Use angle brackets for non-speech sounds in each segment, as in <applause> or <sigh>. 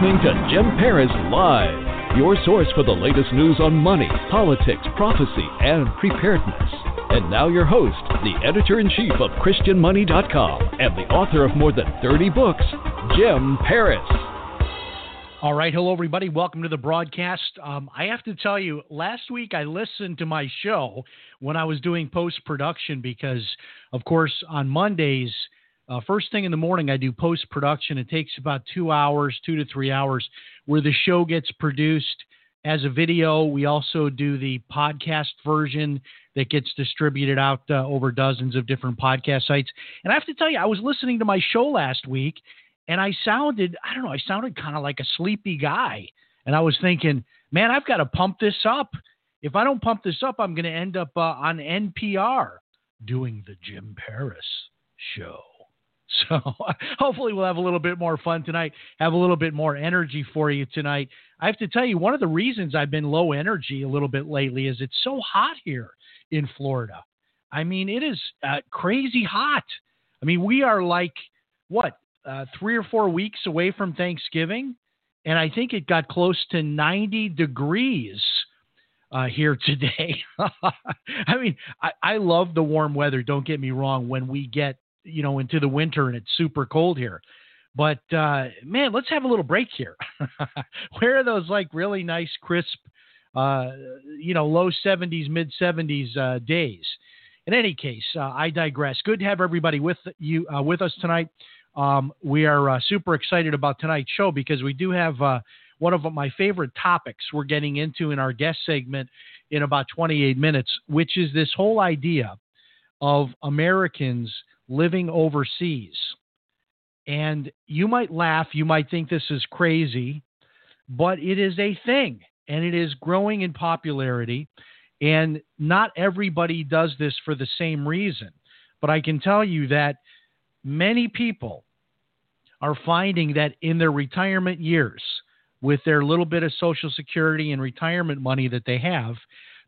Listening to Jim Paris Live, your source for the latest news on money, politics, prophecy, and preparedness. And now your host, the editor-in-chief of ChristianMoney.com and the author of more than 30 books, Jim Paris. All right, hello everybody. Welcome to the broadcast. Um, I have to tell you, last week I listened to my show when I was doing post production because, of course, on Mondays, uh, first thing in the morning, I do post production. It takes about two hours, two to three hours, where the show gets produced as a video. We also do the podcast version that gets distributed out uh, over dozens of different podcast sites. And I have to tell you, I was listening to my show last week and I sounded, I don't know, I sounded kind of like a sleepy guy. And I was thinking, man, I've got to pump this up. If I don't pump this up, I'm going to end up uh, on NPR doing the Jim Paris show. <laughs> So hopefully we'll have a little bit more fun tonight, have a little bit more energy for you tonight. I have to tell you, one of the reasons I've been low energy a little bit lately is it's so hot here in Florida. I mean, it is uh, crazy hot. I mean, we are like, what, uh, three or four weeks away from Thanksgiving? And I think it got close to 90 degrees uh, here today. <laughs> I mean, I, I love the warm weather. Don't get me wrong. When we get you know into the winter and it's super cold here, but uh, man, let's have a little break here. <laughs> Where are those like really nice, crisp, uh, you know, low 70s, mid 70s uh, days? In any case, uh, I digress. Good to have everybody with you uh, with us tonight. Um, we are uh, super excited about tonight's show because we do have one of my favorite topics we're getting into in our guest segment in about 28 minutes, which is this whole idea of Americans living overseas. And you might laugh, you might think this is crazy, but it is a thing and it is growing in popularity. And not everybody does this for the same reason. But I can tell you that many people are finding that in their retirement years, with their little bit of Social Security and retirement money that they have,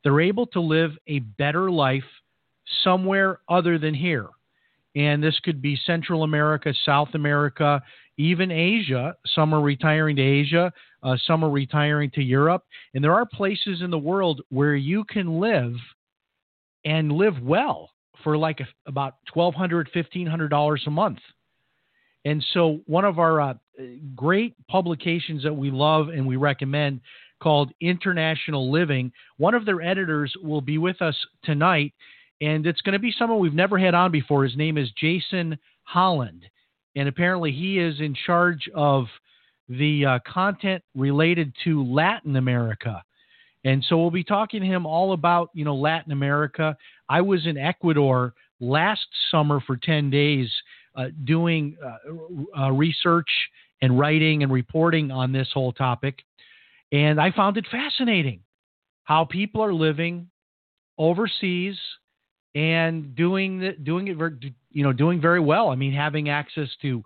they're able to live a better life somewhere other than here. And this could be Central America, South America, even Asia. Some are retiring to Asia, uh, some are retiring to Europe. And there are places in the world where you can live and live well for like a, about $1,200, $1,500 a month. And so, one of our uh, great publications that we love and we recommend called International Living, one of their editors will be with us tonight. And it's going to be someone we've never had on before. His name is Jason Holland. And apparently, he is in charge of the uh, content related to Latin America. And so we'll be talking to him all about, you know, Latin America. I was in Ecuador last summer for 10 days uh, doing uh, uh, research and writing and reporting on this whole topic. And I found it fascinating how people are living overseas and doing the, doing it you know doing very well. I mean, having access to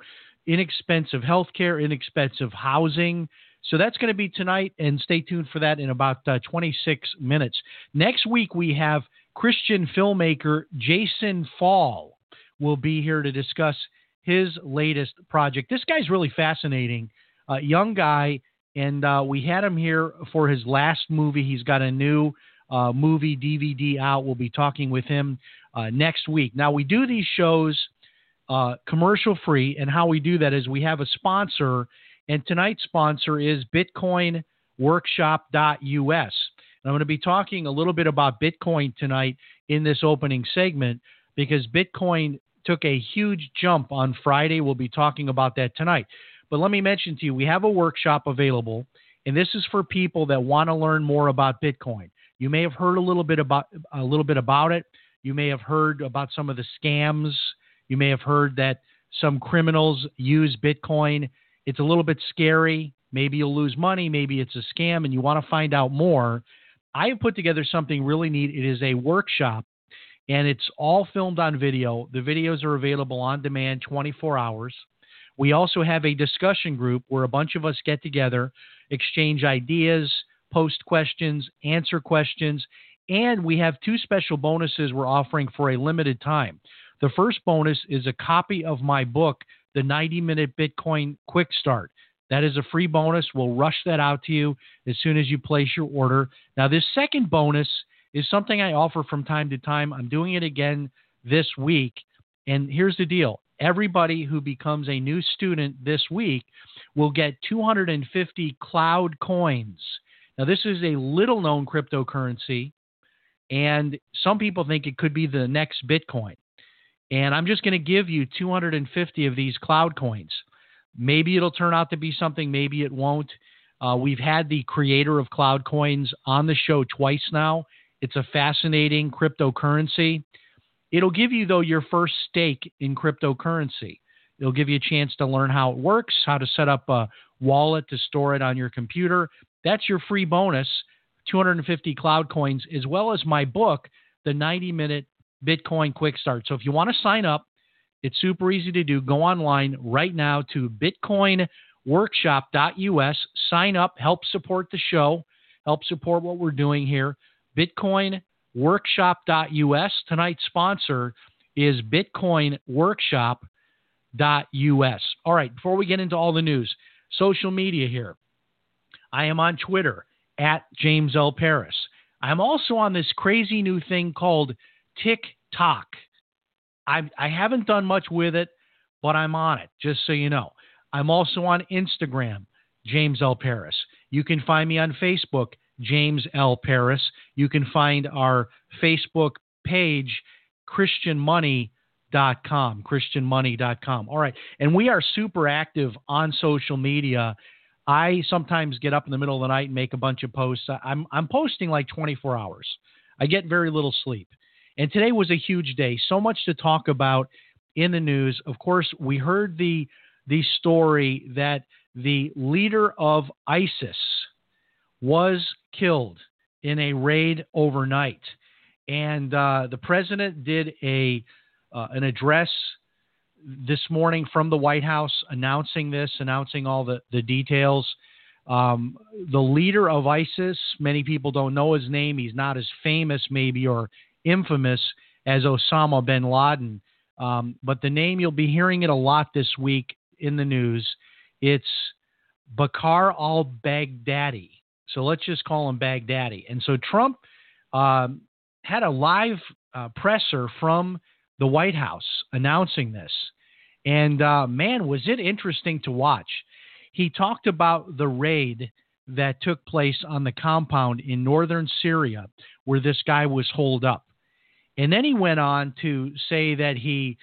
inexpensive health care, inexpensive housing. So that's going to be tonight, and stay tuned for that in about uh, 26 minutes. Next week we have Christian filmmaker Jason Fall will be here to discuss his latest project. This guy's really fascinating, uh, young guy, and uh, we had him here for his last movie. He's got a new uh, movie DVD out. We'll be talking with him uh, next week. Now, we do these shows uh, commercial free, and how we do that is we have a sponsor, and tonight's sponsor is BitcoinWorkshop.us. And I'm going to be talking a little bit about Bitcoin tonight in this opening segment because Bitcoin took a huge jump on Friday. We'll be talking about that tonight. But let me mention to you, we have a workshop available, and this is for people that want to learn more about Bitcoin. You may have heard a little bit about a little bit about it. You may have heard about some of the scams. You may have heard that some criminals use Bitcoin it's a little bit scary. Maybe you'll lose money. Maybe it's a scam and you want to find out more. I have put together something really neat. It is a workshop and it's all filmed on video. The videos are available on demand 24 hours. We also have a discussion group where a bunch of us get together, exchange ideas, post questions, answer questions, and we have two special bonuses we're offering for a limited time. The first bonus is a copy of my book, The 90 Minute Bitcoin Quick Start. That is a free bonus. We'll rush that out to you as soon as you place your order. Now, this second bonus is something I offer from time to time. I'm doing it again this week. And here's the deal everybody who becomes a new student this week will get 250 cloud coins. Now, this is a little known cryptocurrency, and some people think it could be the next Bitcoin. And I'm just going to give you 250 of these cloud coins. Maybe it'll turn out to be something, maybe it won't. Uh, we've had the creator of Cloud Coins on the show twice now. It's a fascinating cryptocurrency. It'll give you, though, your first stake in cryptocurrency. It'll give you a chance to learn how it works, how to set up a wallet to store it on your computer. That's your free bonus 250 cloud coins, as well as my book, The 90 Minute Bitcoin Quick Start. So if you want to sign up, it's super easy to do. Go online right now to bitcoinworkshop.us, sign up, help support the show, help support what we're doing here. Bitcoinworkshop.us. Tonight's sponsor is bitcoinworkshop.us. All right, before we get into all the news, social media here. I am on Twitter at James L. Paris. I'm also on this crazy new thing called TikTok. I, I haven't done much with it, but I'm on it, just so you know. I'm also on Instagram, James L. Paris. You can find me on Facebook, James L. Paris. You can find our Facebook page, ChristianMoney.com. ChristianMoney.com. All right. And we are super active on social media. I sometimes get up in the middle of the night and make a bunch of posts. I'm, I'm posting like 24 hours. I get very little sleep. And today was a huge day. So much to talk about in the news. Of course, we heard the the story that the leader of ISIS was killed in a raid overnight, and uh, the president did a uh, an address this morning from the White House announcing this, announcing all the the details. Um, the leader of ISIS, many people don't know his name. He's not as famous, maybe, or infamous as Osama bin Laden. Um, but the name, you'll be hearing it a lot this week in the news. It's Bakr al Baghdadi. So let's just call him Baghdadi. And so Trump um, had a live uh, presser from the White House announcing this. And uh, man, was it interesting to watch. He talked about the raid that took place on the compound in northern Syria where this guy was holed up. And then he went on to say that he,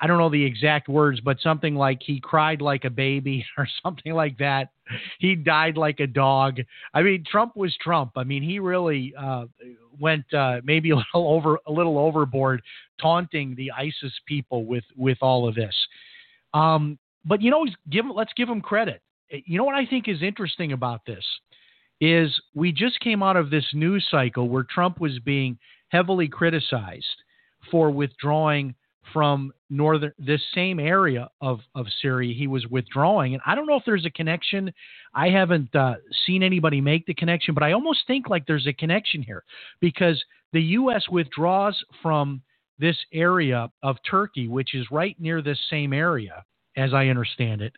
I don't know the exact words, but something like he cried like a baby <laughs> or something like that. He died like a dog. I mean, Trump was Trump. I mean, he really uh, went uh, maybe a little <laughs> over, a little overboard, taunting the ISIS people with with all of this. Um, but you know, give let's give him credit. You know what I think is interesting about this is we just came out of this news cycle where Trump was being heavily criticized for withdrawing from northern this same area of of Syria he was withdrawing and I don't know if there's a connection I haven't uh, seen anybody make the connection but I almost think like there's a connection here because the US withdraws from this area of Turkey which is right near this same area as I understand it.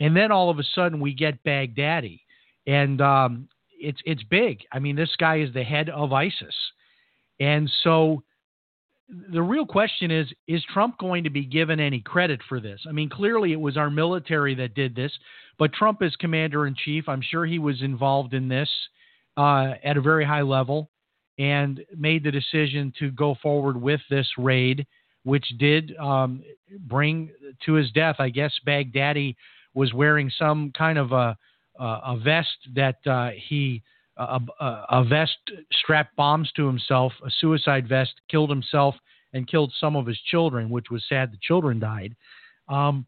And then all of a sudden we get Baghdadi. And um, it's it's big. I mean this guy is the head of ISIS. And so the real question is is Trump going to be given any credit for this? I mean, clearly it was our military that did this, but Trump is commander in chief. I'm sure he was involved in this uh, at a very high level and made the decision to go forward with this raid, which did um, bring to his death. I guess Baghdadi was wearing some kind of a, a vest that uh, he a, a, vest strapped bombs to himself, a suicide vest, killed himself and killed some of his children, which was sad. The children died. Um,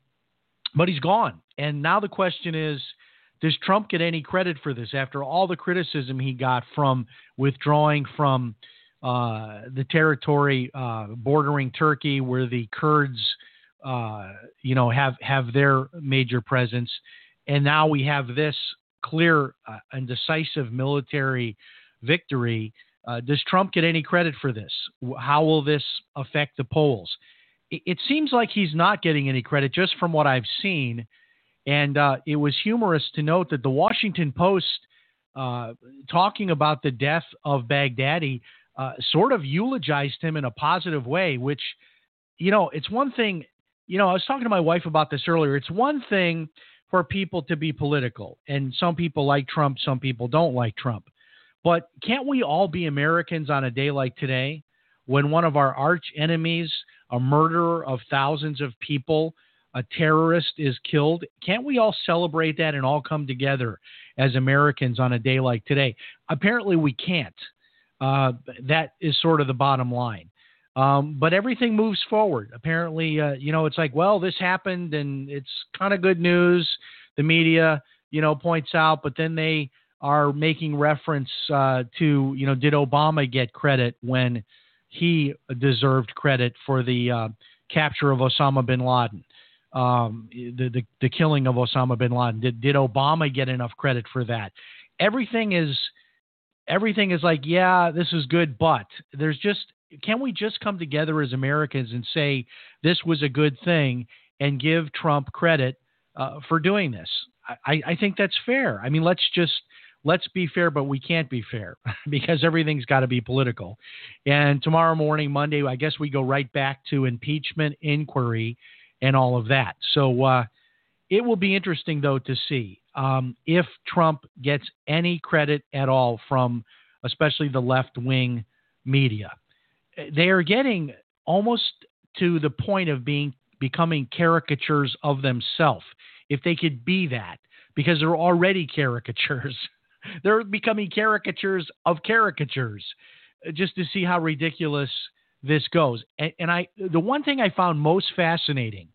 but he's gone. And now the question is does Trump get any credit for this after all the criticism he got from withdrawing from uh, the territory uh, bordering Turkey, where the Kurds, uh, you know, have have their major presence, and now we have this clear uh, and decisive military victory. Uh, does Trump get any credit for this? How will this affect the polls? It, it seems like he's not getting any credit just from what I've seen. And uh, it was humorous to note that the Washington Post, uh, talking about the death of Baghdadi, uh, sort of eulogized him in a positive way, which, you know, it's one thing, you know, I was talking to my wife about this earlier. It's one thing for people to be political, and some people like Trump, some people don't like Trump. But can't we all be Americans on a day like today when one of our arch enemies, a murderer of thousands of people, a terrorist is killed? Can't we all celebrate that and all come together as Americans on a day like today? Apparently, we can't. Uh, that is sort of the bottom line. Um, but everything moves forward. Apparently, uh, you know, it's like, well, this happened and it's kind of good news. The media, you know, points out, but then they are making reference uh, to, you know, did Obama get credit when he deserved credit for the uh, capture of Osama bin Laden? Um, the, the, the killing of Osama bin Laden? Did did Obama get enough credit for that? Everything is everything is like, yeah, this is good, but there's just can we just come together as Americans and say this was a good thing and give Trump credit uh, for doing this? I, I think that's fair. I mean, let's just let's be fair, but we can't be fair <laughs> because everything's got to be political. And tomorrow morning, Monday, I guess we go right back to impeachment inquiry and all of that. So uh, it will be interesting, though, to see um, if Trump gets any credit at all from especially the left wing media. They are getting almost to the point of being becoming caricatures of themselves, if they could be that, because they're already caricatures. <laughs> they're becoming caricatures of caricatures, just to see how ridiculous this goes. And, and I, the one thing I found most fascinating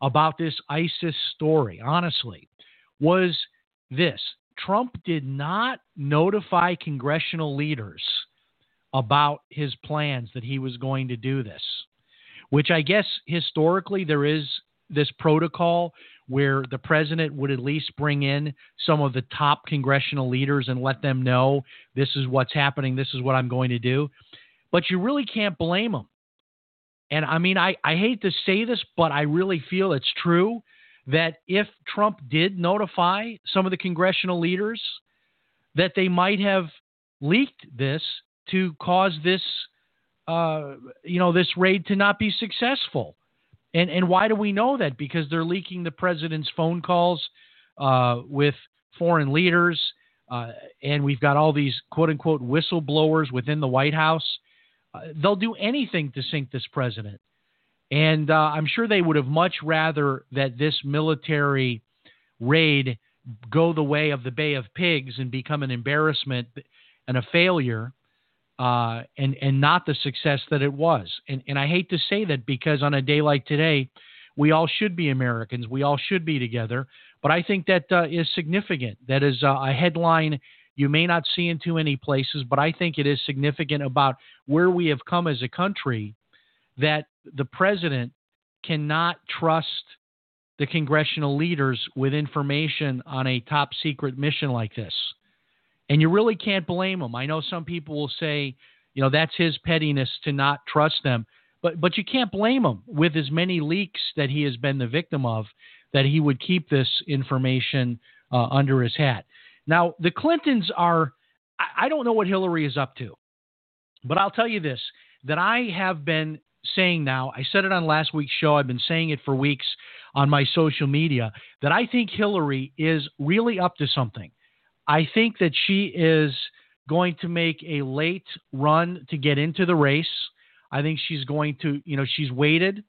about this ISIS story, honestly, was this Trump did not notify congressional leaders about his plans that he was going to do this, which I guess historically there is this protocol where the president would at least bring in some of the top congressional leaders and let them know this is what's happening, this is what I'm going to do. But you really can't blame them. and I mean, I, I hate to say this, but I really feel it's true that if Trump did notify some of the congressional leaders, that they might have leaked this to cause this, uh, you know, this raid to not be successful. And and why do we know that? Because they're leaking the president's phone calls uh, with foreign leaders, uh, and we've got all these quote unquote whistleblowers within the White House they'll do anything to sink this president. And uh, I'm sure they would have much rather that this military raid go the way of the Bay of Pigs and become an embarrassment and a failure, uh, and and not the success that it was. And and I hate to say that because on a day like today, we all should be Americans. We all should be together. But I think that uh, is significant. That is uh, a headline you may not see in too many places, but I think it is significant about where we have come as a country that the president cannot trust the congressional leaders with information on a top secret mission like this. And you really can't blame him. I know some people will say, you know, that's his pettiness to not trust them. But but you can't blame him with as many leaks that he has been the victim of that he would keep this information uh, under his hat. Now, the Clintons are, I don't know what Hillary is up to, but I'll tell you this that I have been saying now, I said it on last week's show, I've been saying it for weeks on my social media, that I think Hillary is really up to something. I think that she is going to make a late run to get into the race. I think she's going to, you know, she's waited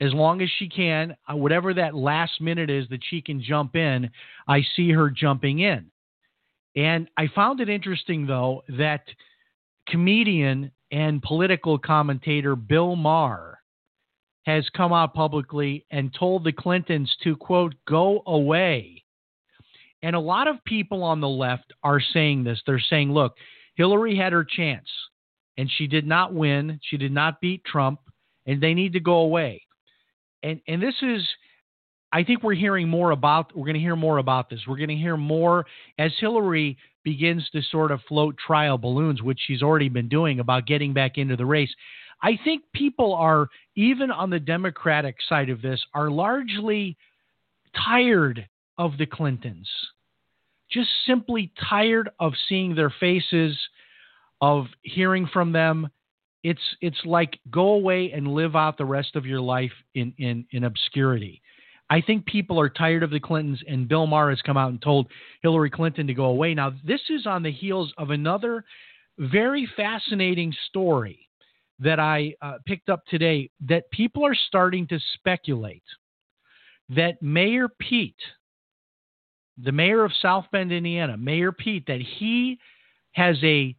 as long as she can, uh, whatever that last minute is that she can jump in, I see her jumping in. And I found it interesting, though, that comedian and political commentator Bill Maher has come out publicly and told the Clintons to, quote, go away. And a lot of people on the left are saying this. They're saying, look, Hillary had her chance and she did not win. She did not beat Trump, and they need to go away. And and this is I think we're hearing more about we're going to hear more about this. We're going to hear more as Hillary begins to sort of float trial balloons, which she's already been doing about getting back into the race. I think people are even on the Democratic side of this are largely tired of the Clintons. Just simply tired of seeing their faces, of hearing from them. It's it's like go away and live out the rest of your life in in, in obscurity. I think people are tired of the Clintons, and Bill Maher has come out and told Hillary Clinton to go away. Now, this is on the heels of another very fascinating story that I uh, picked up today that people are starting to speculate that Mayor Pete, the mayor of South Bend, Indiana, Mayor Pete, that he has a,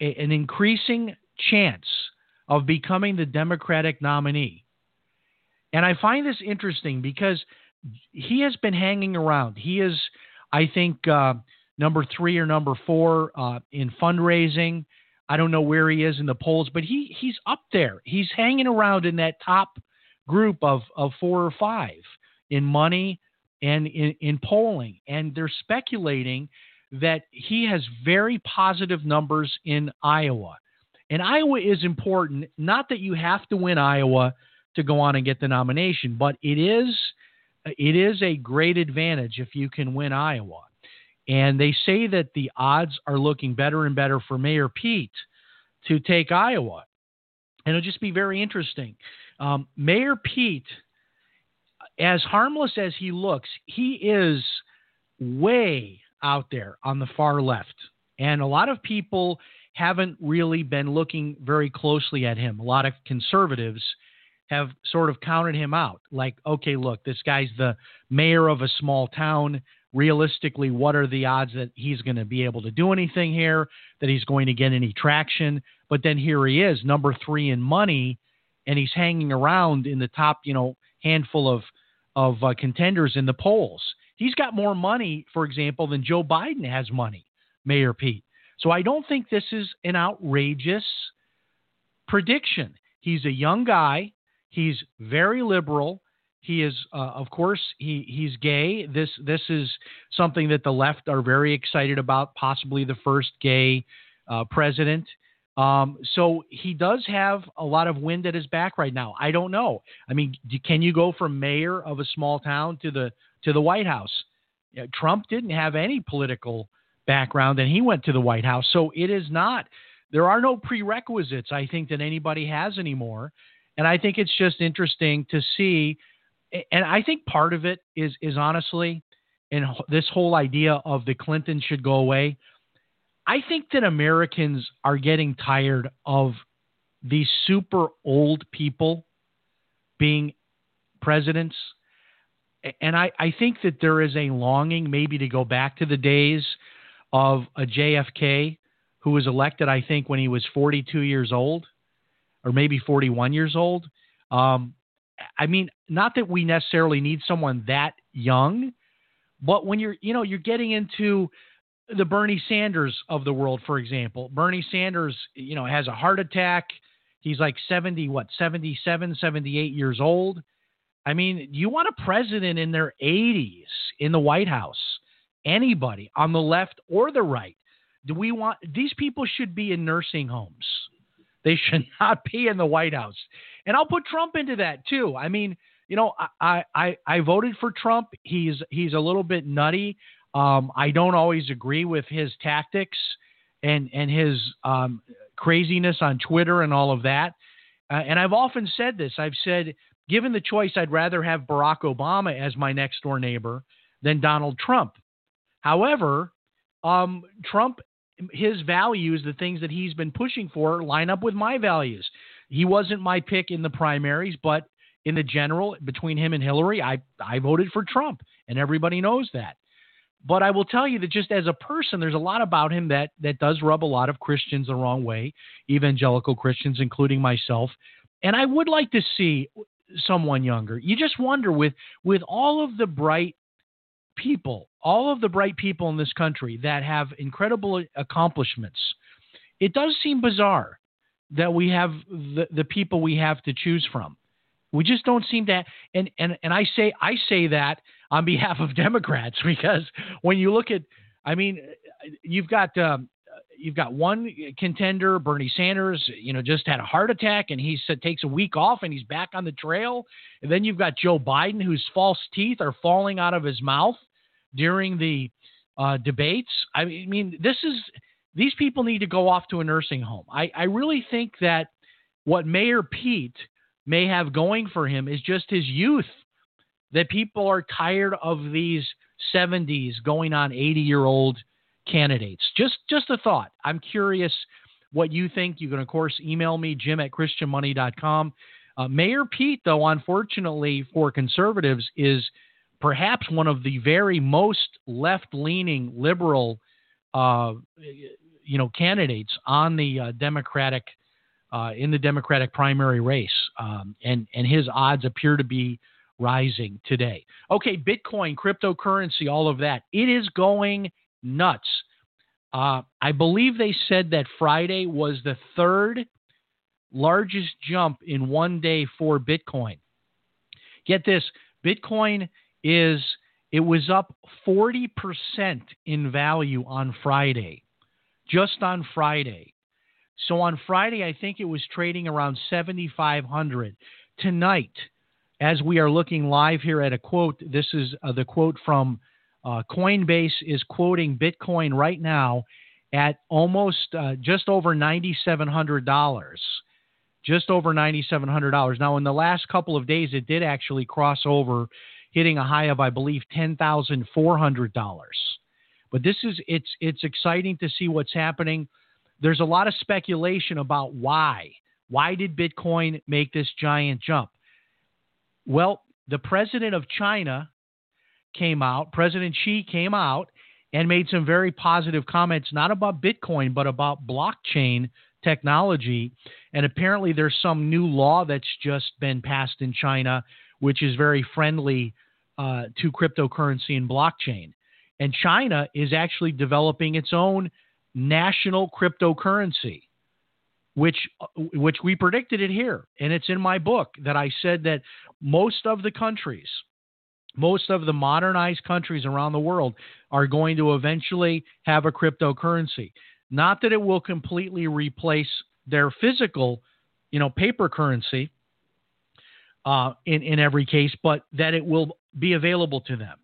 a an increasing chance of becoming the Democratic nominee. And I find this interesting because he has been hanging around. He is, I think, uh, number three or number four uh, in fundraising. I don't know where he is in the polls, but he he's up there. He's hanging around in that top group of of four or five in money and in, in polling. And they're speculating that he has very positive numbers in Iowa. And Iowa is important, not that you have to win Iowa to go on and get the nomination, but it is it is a great advantage if you can win Iowa. And they say that the odds are looking better and better for Mayor Pete to take Iowa. And it'll just be very interesting. Um, Mayor Pete, as harmless as he looks, he is way out there on the far left. And a lot of people haven't really been looking very closely at him. A lot of conservatives have sort of counted him out. Like, okay, look, this guy's the mayor of a small town. Realistically, what are the odds that he's going to be able to do anything here, that he's going to get any traction? But then here he is, number three in money, and he's hanging around in the top, you know, handful of of uh, contenders in the polls. He's got more money, for example, than Joe Biden has money, Mayor Pete. So I don't think this is an outrageous prediction. He's a young guy. He's very liberal. He is, uh, of course, he he's gay. This this is something that the left are very excited about. Possibly the first gay uh, president. Um, so he does have a lot of wind at his back right now. I don't know. I mean, can you go from mayor of a small town to the to the White House? Trump didn't have any political background, and he went to the White House. So it is not. There are no prerequisites. I think that anybody has anymore. And I think it's just interesting to see. And I think part of it is is honestly, and this whole idea of the Clintons should go away. I think that Americans are getting tired of these super old people being presidents. And I, I think that there is a longing maybe to go back to the days of a JFK who was elected, I think, when he was 42 years old or maybe 41 years old. Um, I mean, not that we necessarily need someone that young, but when you're, you know, you're getting into the Bernie Sanders of the world, for example. Bernie Sanders, you know, has a heart attack. He's like 70, what, 77, 78 years old. I mean, you want a president in their 80s in the White House? Anybody on the left or the right? Do we want these people should be in nursing homes? They should <laughs> not be in the White House. And I'll put Trump into that too. I mean, you know, I I, I voted for Trump. He's he's a little bit nutty. Um, I don't always agree with his tactics and and his um, craziness on Twitter and all of that. Uh, and I've often said this. I've said, given the choice, I'd rather have Barack Obama as my next door neighbor than Donald Trump. However, um, Trump his values, the things that he's been pushing for, line up with my values. He wasn't my pick in the primaries, but in the general, between him and Hillary, I, I voted for Trump, and everybody knows that. But I will tell you that just as a person, there's a lot about him that, that does rub a lot of Christians the wrong way, evangelical Christians, including myself. And I would like to see someone younger. You just wonder with with all of the bright people, all of the bright people in this country that have incredible accomplishments. It does seem bizarre that we have the, the people we have to choose from. We just don't seem to and and and I say I say that on behalf of <laughs> Democrats because when you look at I mean you've got um, you've got one contender, Bernie Sanders, you know, just had a heart attack and he takes a week off and he's back on the trail. And then you've got Joe Biden, whose false teeth are falling out of his mouth during the uh, debates. I mean, this is these people need to go off to a nursing home. I, I really think that what Mayor Pete may have going for him is just his youth. That people are tired of these 70s going on 80 year old candidates. Just just a thought. I'm curious what you think. You can of course email me Jim at christianmoney.com. Uh, Mayor Pete, though, unfortunately for conservatives, is perhaps one of the very most left-leaning liberal, uh, you know, candidates on the uh, Democratic uh, in the Democratic primary race, um, and and his odds appear to be rising today. Okay, Bitcoin, cryptocurrency, all of that. It is going nuts. Uh, I believe they said that Friday was the third largest jump in one day for Bitcoin. Get this Bitcoin is, it was up 40% in value on Friday, just on Friday. So on Friday, I think it was trading around 7,500. Tonight, as we are looking live here at a quote, this is uh, the quote from uh, Coinbase is quoting Bitcoin right now at almost uh, just over $9,700. Just over $9,700. Now, in the last couple of days, it did actually cross over, hitting a high of, I believe, $10,400. But this is it's it's exciting to see what's happening. There's a lot of speculation about why. Why did Bitcoin make this giant jump? Well, the president of China came out, President Xi came out and made some very positive comments, not about Bitcoin, but about blockchain technology. And apparently, there's some new law that's just been passed in China, which is very friendly uh, to cryptocurrency and blockchain. And China is actually developing its own national cryptocurrency, which which we predicted it here, and it's in my book that I said that most of the countries most of the modernized countries around the world are going to eventually have a cryptocurrency. Not that it will completely replace their physical, you know, paper currency uh, in in every case, but that it will be available to them.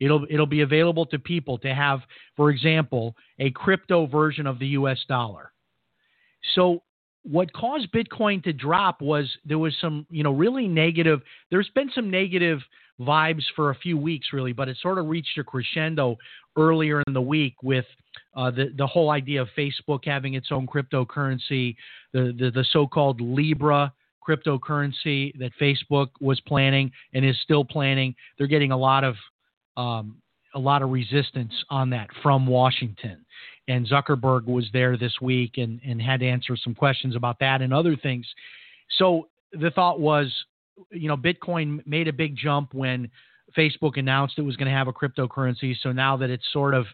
It'll it'll be available to people to have, for example, a crypto version of the U.S. dollar. So what caused Bitcoin to drop was there was some, you know, really negative. There's been some negative vibes for a few weeks, really, but it sort of reached a crescendo earlier in the week with uh, the the whole idea of Facebook having its own cryptocurrency, the the, the so-called Libra cryptocurrency that Facebook was planning and is still planning. They're getting a lot of um, a lot of resistance on that from Washington. And Zuckerberg was there this week and, and had to answer some questions about that and other things. So the thought was you know, Bitcoin made a big jump when Facebook announced it was going to have a cryptocurrency. So now that it's sort of,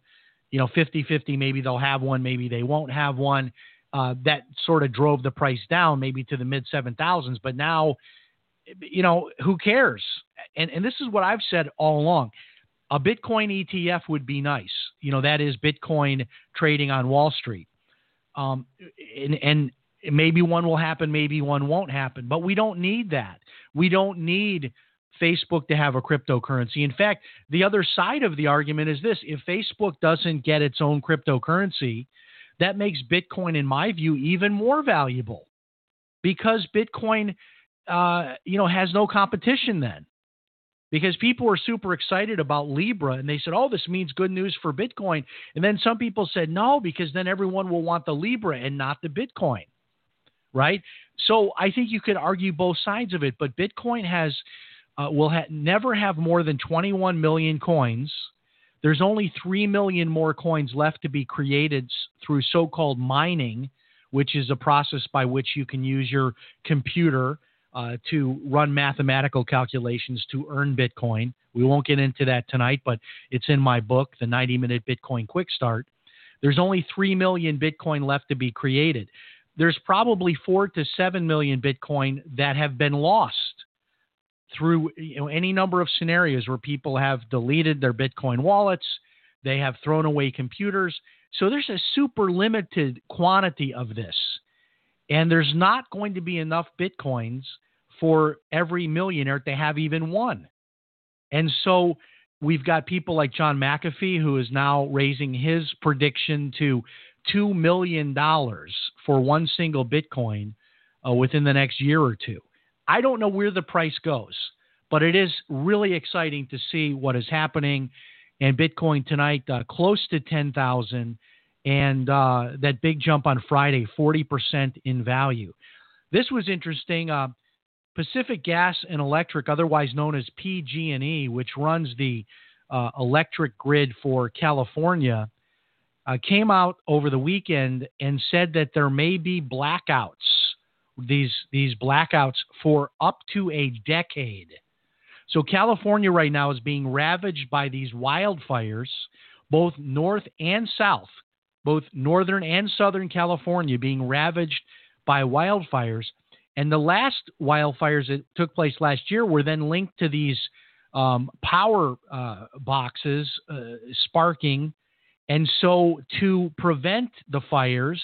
you know, 50 50, maybe they'll have one, maybe they won't have one. Uh, that sort of drove the price down maybe to the mid 7,000s. But now, you know, who cares? And, and this is what I've said all along. A Bitcoin ETF would be nice. You know, that is Bitcoin trading on Wall Street. Um, and, and maybe one will happen, maybe one won't happen, but we don't need that. We don't need Facebook to have a cryptocurrency. In fact, the other side of the argument is this if Facebook doesn't get its own cryptocurrency, that makes Bitcoin, in my view, even more valuable because Bitcoin, uh, you know, has no competition then. Because people were super excited about Libra and they said, oh, this means good news for Bitcoin. And then some people said, no, because then everyone will want the Libra and not the Bitcoin right? So I think you could argue both sides of it, but Bitcoin has uh, will ha- never have more than 21 million coins. There's only 3 million more coins left to be created through so called mining, which is a process by which you can use your computer uh, to run mathematical calculations to earn Bitcoin. We won't get into that tonight, but it's in my book, The 90 Minute Bitcoin Quick Start. There's only 3 million Bitcoin left to be created. There's probably 4 to 7 million Bitcoin that have been lost through you know, any number of scenarios where people have deleted their Bitcoin wallets, they have thrown away computers. So there's a super limited quantity of this. And there's not going to be enough Bitcoins for every millionaire to have even one. And so we've got people like John McAfee, who is now raising his prediction to $2 million for one single Bitcoin uh, within the next year or two. I don't know where the price goes, but it is really exciting to see what is happening. And Bitcoin tonight, uh, close to 10,000, and uh, that big jump on Friday, 40% in value. This was interesting. Uh, Pacific Gas and Electric, otherwise known as PG&E, which runs the uh, electric grid for California, uh, came out over the weekend and said that there may be blackouts these these blackouts for up to a decade. So California right now is being ravaged by these wildfires, both north and south, both northern and southern California being ravaged by wildfires. And the last wildfires that took place last year were then linked to these um, power uh, boxes uh, sparking. And so, to prevent the fires,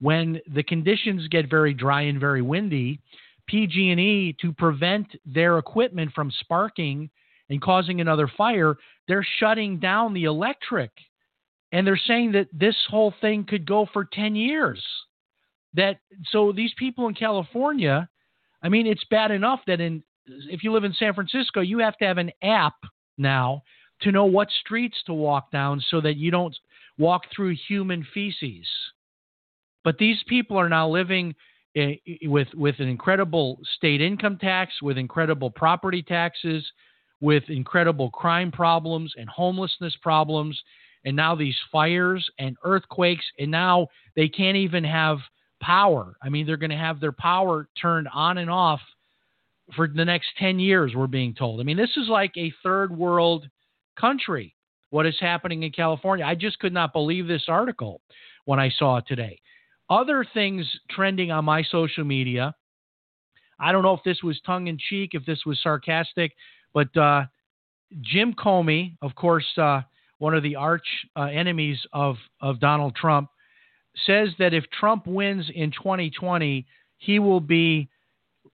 when the conditions get very dry and very windy, PG&E to prevent their equipment from sparking and causing another fire, they're shutting down the electric. And they're saying that this whole thing could go for 10 years. That so these people in California, I mean, it's bad enough that in if you live in San Francisco, you have to have an app now to know what streets to walk down so that you don't walk through human feces. But these people are now living eh, eh, with with an incredible state income tax, with incredible property taxes, with incredible crime problems and homelessness problems, and now these fires and earthquakes, and now they can't even have power. I mean, they're going to have their power turned on and off for the next 10 years, we're being told. I mean, this is like a third world country, what is happening in California. I just could not believe this article when I saw it today. Other things trending on my social media. I don't know if this was tongue in cheek, if this was sarcastic, but uh, Jim Comey, of course, uh, one of the arch uh, enemies of, of Donald Trump, says that if Trump wins in 2020, he will be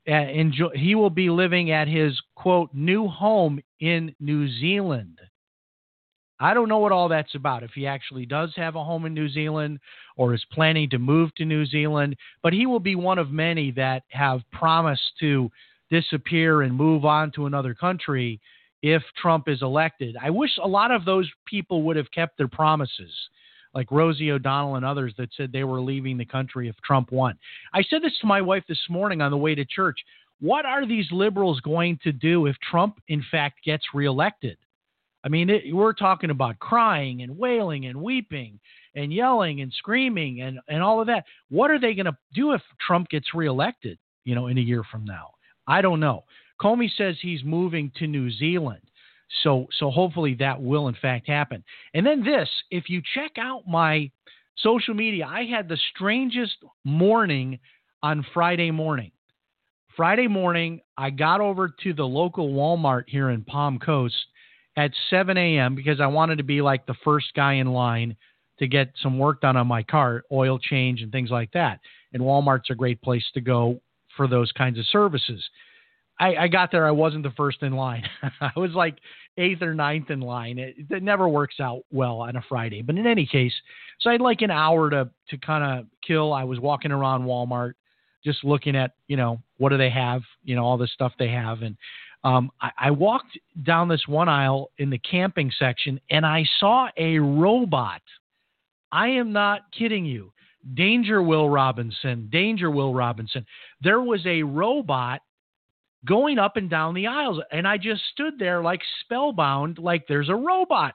uh, enjoy, he will be living at his quote new home in New Zealand. I don't know what all that's about, if he actually does have a home in New Zealand or is planning to move to New Zealand, but he will be one of many that have promised to disappear and move on to another country if Trump is elected. I wish a lot of those people would have kept their promises, like Rosie O'Donnell and others that said they were leaving the country if Trump won. I said this to my wife this morning on the way to church. What are these liberals going to do if Trump, in fact, gets reelected? I mean, it, we're talking about crying and wailing and weeping and yelling and screaming and, and all of that. What are they going to do if Trump gets reelected, you know, in a year from now? I don't know. Comey says he's moving to New Zealand. So so hopefully that will in fact happen. And then this, if you check out my social media, I had the strangest morning on Friday morning. Friday morning, I got over to the local Walmart here in Palm Coast at 7 a.m. because I wanted to be like the first guy in line to get some work done on my car, oil change and things like that. And Walmart's a great place to go for those kinds of services. I, I got there, I wasn't the first in line. <laughs> I was like eighth or ninth in line. It, it never works out well on a Friday. But in any case, so I had like an hour to to kind of kill. I was walking around Walmart, just looking at you know what do they have, you know all the stuff they have, and um, I, I walked down this one aisle in the camping section and I saw a robot. I am not kidding you. Danger Will Robinson, Danger Will Robinson. There was a robot going up and down the aisles. And I just stood there like spellbound, like there's a robot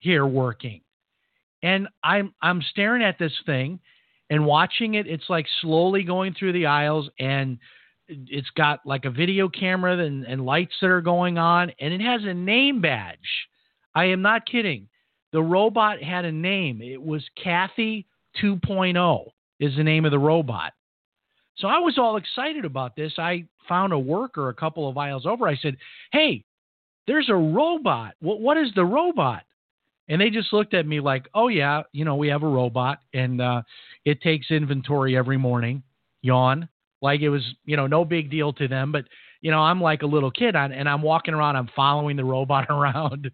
here working. And I'm I'm staring at this thing and watching it. It's like slowly going through the aisles and it's got like a video camera and, and lights that are going on, and it has a name badge. I am not kidding. The robot had a name. It was Kathy 2.0 is the name of the robot. So I was all excited about this. I found a worker a couple of aisles over. I said, "Hey, there's a robot. What what is the robot?" And they just looked at me like, "Oh yeah, you know, we have a robot and uh, it takes inventory every morning." Yawn. Like it was, you know, no big deal to them, but you know, I'm like a little kid and I'm walking around, I'm following the robot <laughs> around.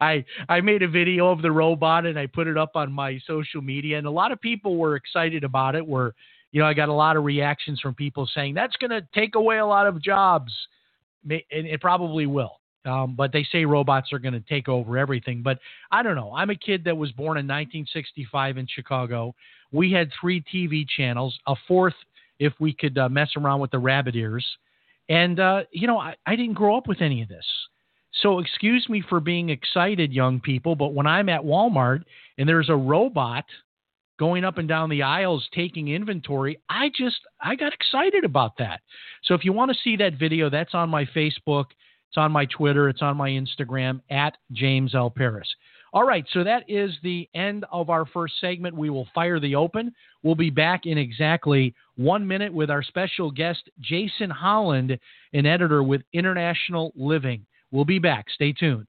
I I made a video of the robot and I put it up on my social media and a lot of people were excited about it. Were you know, I got a lot of reactions from people saying that's going to take away a lot of jobs. And it probably will. Um, but they say robots are going to take over everything. But I don't know. I'm a kid that was born in 1965 in Chicago. We had three TV channels, a fourth if we could uh, mess around with the rabbit ears. And, uh, you know, I, I didn't grow up with any of this. So excuse me for being excited, young people, but when I'm at Walmart and there's a robot going up and down the aisles taking inventory, I just I got excited about that. So if you want to see that video, that's on my Facebook, it's on my Twitter, it's on my Instagram at James L. Paris. All right, so that is the end of our first segment. We will fire the open. We'll be back in exactly one minute with our special guest, Jason Holland, an editor with International Living. We'll be back. Stay tuned.